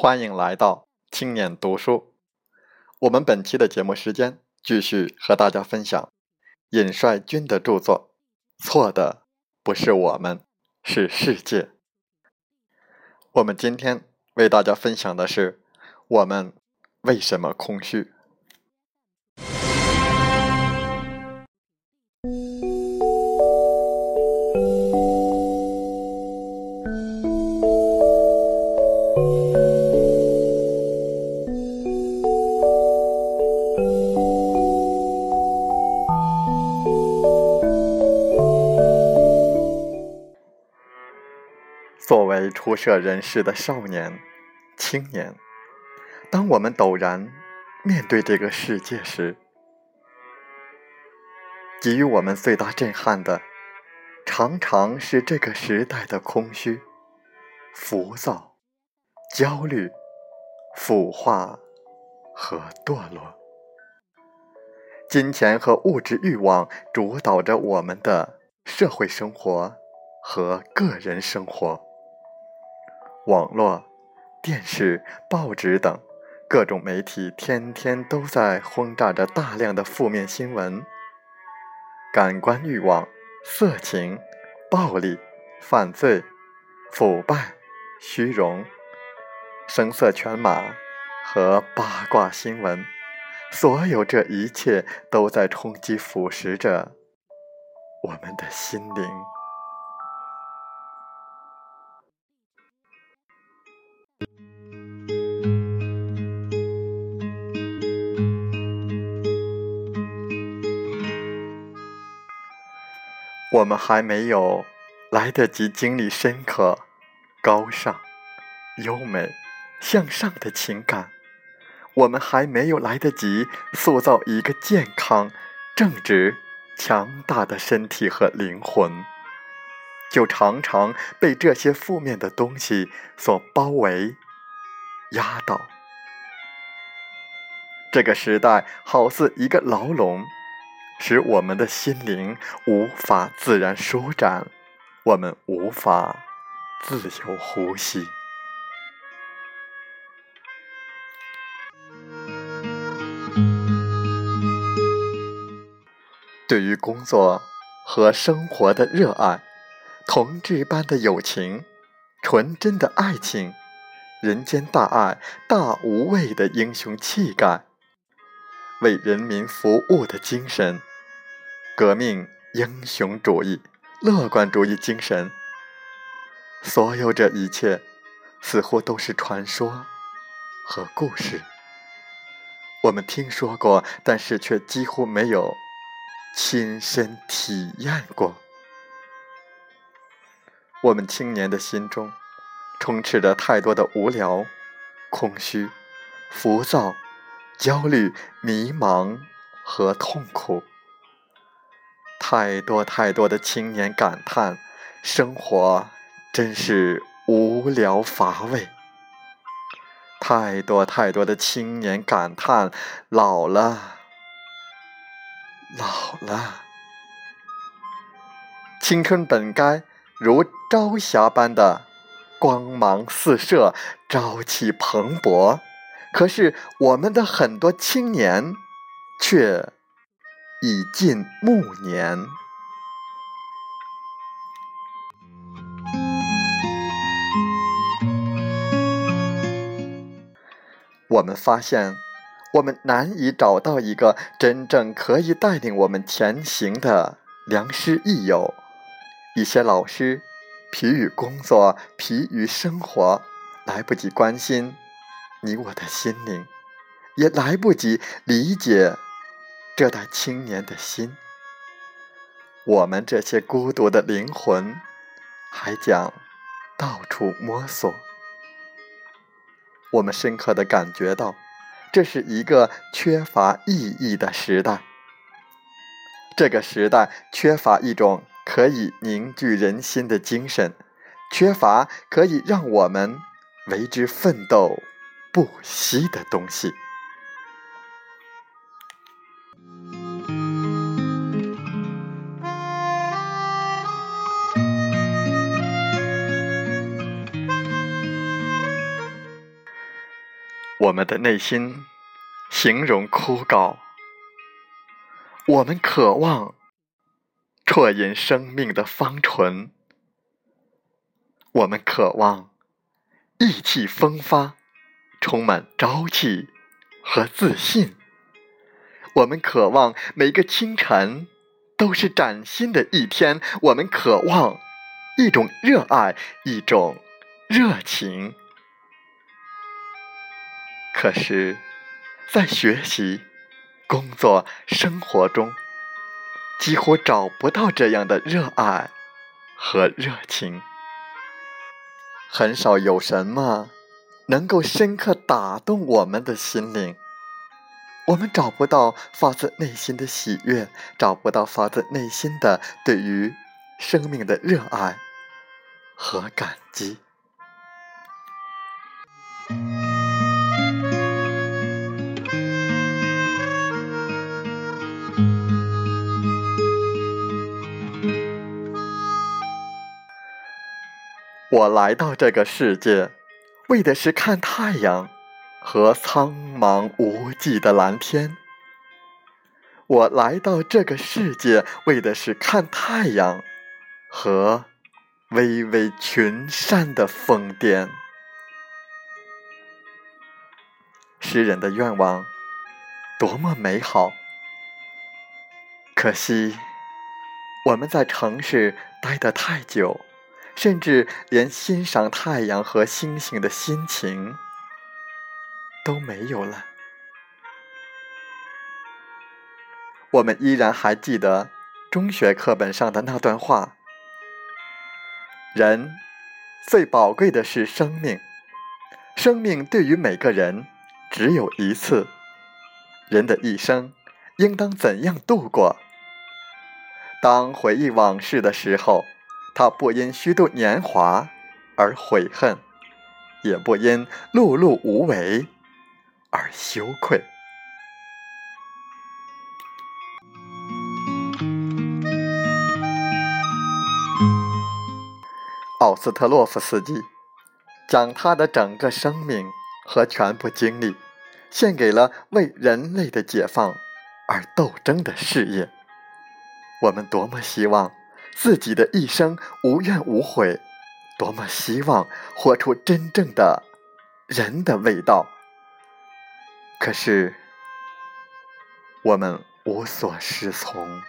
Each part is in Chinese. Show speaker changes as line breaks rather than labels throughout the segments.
欢迎来到青年读书。我们本期的节目时间，继续和大家分享尹帅军的著作《错的不是我们，是世界》。我们今天为大家分享的是：我们为什么空虚？为初涉人世的少年、青年，当我们陡然面对这个世界时，给予我们最大震撼的，常常是这个时代的空虚、浮躁、焦虑、腐化和堕落。金钱和物质欲望主导着我们的社会生活和个人生活。网络、电视、报纸等各种媒体天天都在轰炸着大量的负面新闻。感官欲望、色情、暴力、犯罪、腐败、虚荣、声色犬马和八卦新闻，所有这一切都在冲击腐蚀着我们的心灵。我们还没有来得及经历深刻、高尚、优美、向上的情感，我们还没有来得及塑造一个健康、正直、强大的身体和灵魂，就常常被这些负面的东西所包围、压倒。这个时代好似一个牢笼。使我们的心灵无法自然舒展，我们无法自由呼吸。对于工作和生活的热爱，同志般的友情，纯真的爱情，人间大爱、大无畏的英雄气概，为人民服务的精神。革命英雄主义、乐观主义精神，所有这一切似乎都是传说和故事。我们听说过，但是却几乎没有亲身体验过。我们青年的心中充斥着太多的无聊、空虚、浮躁、焦虑、迷茫和痛苦。太多太多的青年感叹：生活真是无聊乏味。太多太多的青年感叹：老了，老了。青春本该如朝霞般的光芒四射、朝气蓬勃，可是我们的很多青年却……已近暮年，我们发现，我们难以找到一个真正可以带领我们前行的良师益友。一些老师疲于工作，疲于生活，来不及关心你我的心灵，也来不及理解。这代青年的心，我们这些孤独的灵魂，还将到处摸索。我们深刻的感觉到，这是一个缺乏意义的时代。这个时代缺乏一种可以凝聚人心的精神，缺乏可以让我们为之奋斗不息的东西。我们的内心形容枯槁，我们渴望啜饮生命的芳醇，我们渴望意气风发，充满朝气和自信，我们渴望每个清晨都是崭新的一天，我们渴望一种热爱，一种热情。可是，在学习、工作、生活中，几乎找不到这样的热爱和热情。很少有什么能够深刻打动我们的心灵。我们找不到发自内心的喜悦，找不到发自内心的对于生命的热爱和感激。我来到这个世界，为的是看太阳和苍茫无际的蓝天。我来到这个世界，为的是看太阳和巍巍群山的疯癫。诗人的愿望多么美好，可惜我们在城市待得太久。甚至连欣赏太阳和星星的心情都没有了。我们依然还记得中学课本上的那段话：“人最宝贵的是生命，生命对于每个人只有一次。人的一生应当怎样度过？当回忆往事的时候。”他不因虚度年华而悔恨，也不因碌碌无为而羞愧。奥斯特洛夫斯基将他的整个生命和全部精力献给了为人类的解放而斗争的事业。我们多么希望！自己的一生无怨无悔，多么希望活出真正的人的味道。可是，我们无所适从。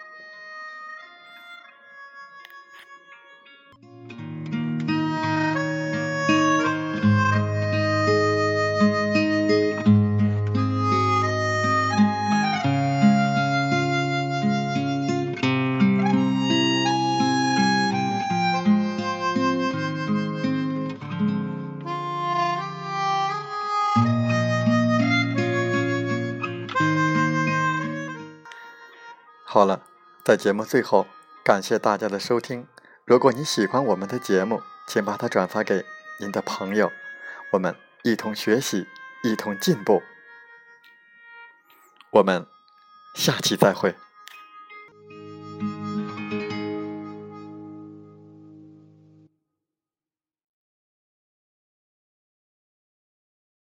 好了，在节目最后，感谢大家的收听。如果你喜欢我们的节目，请把它转发给您的朋友，我们一同学习，一同进步。我们下期再会。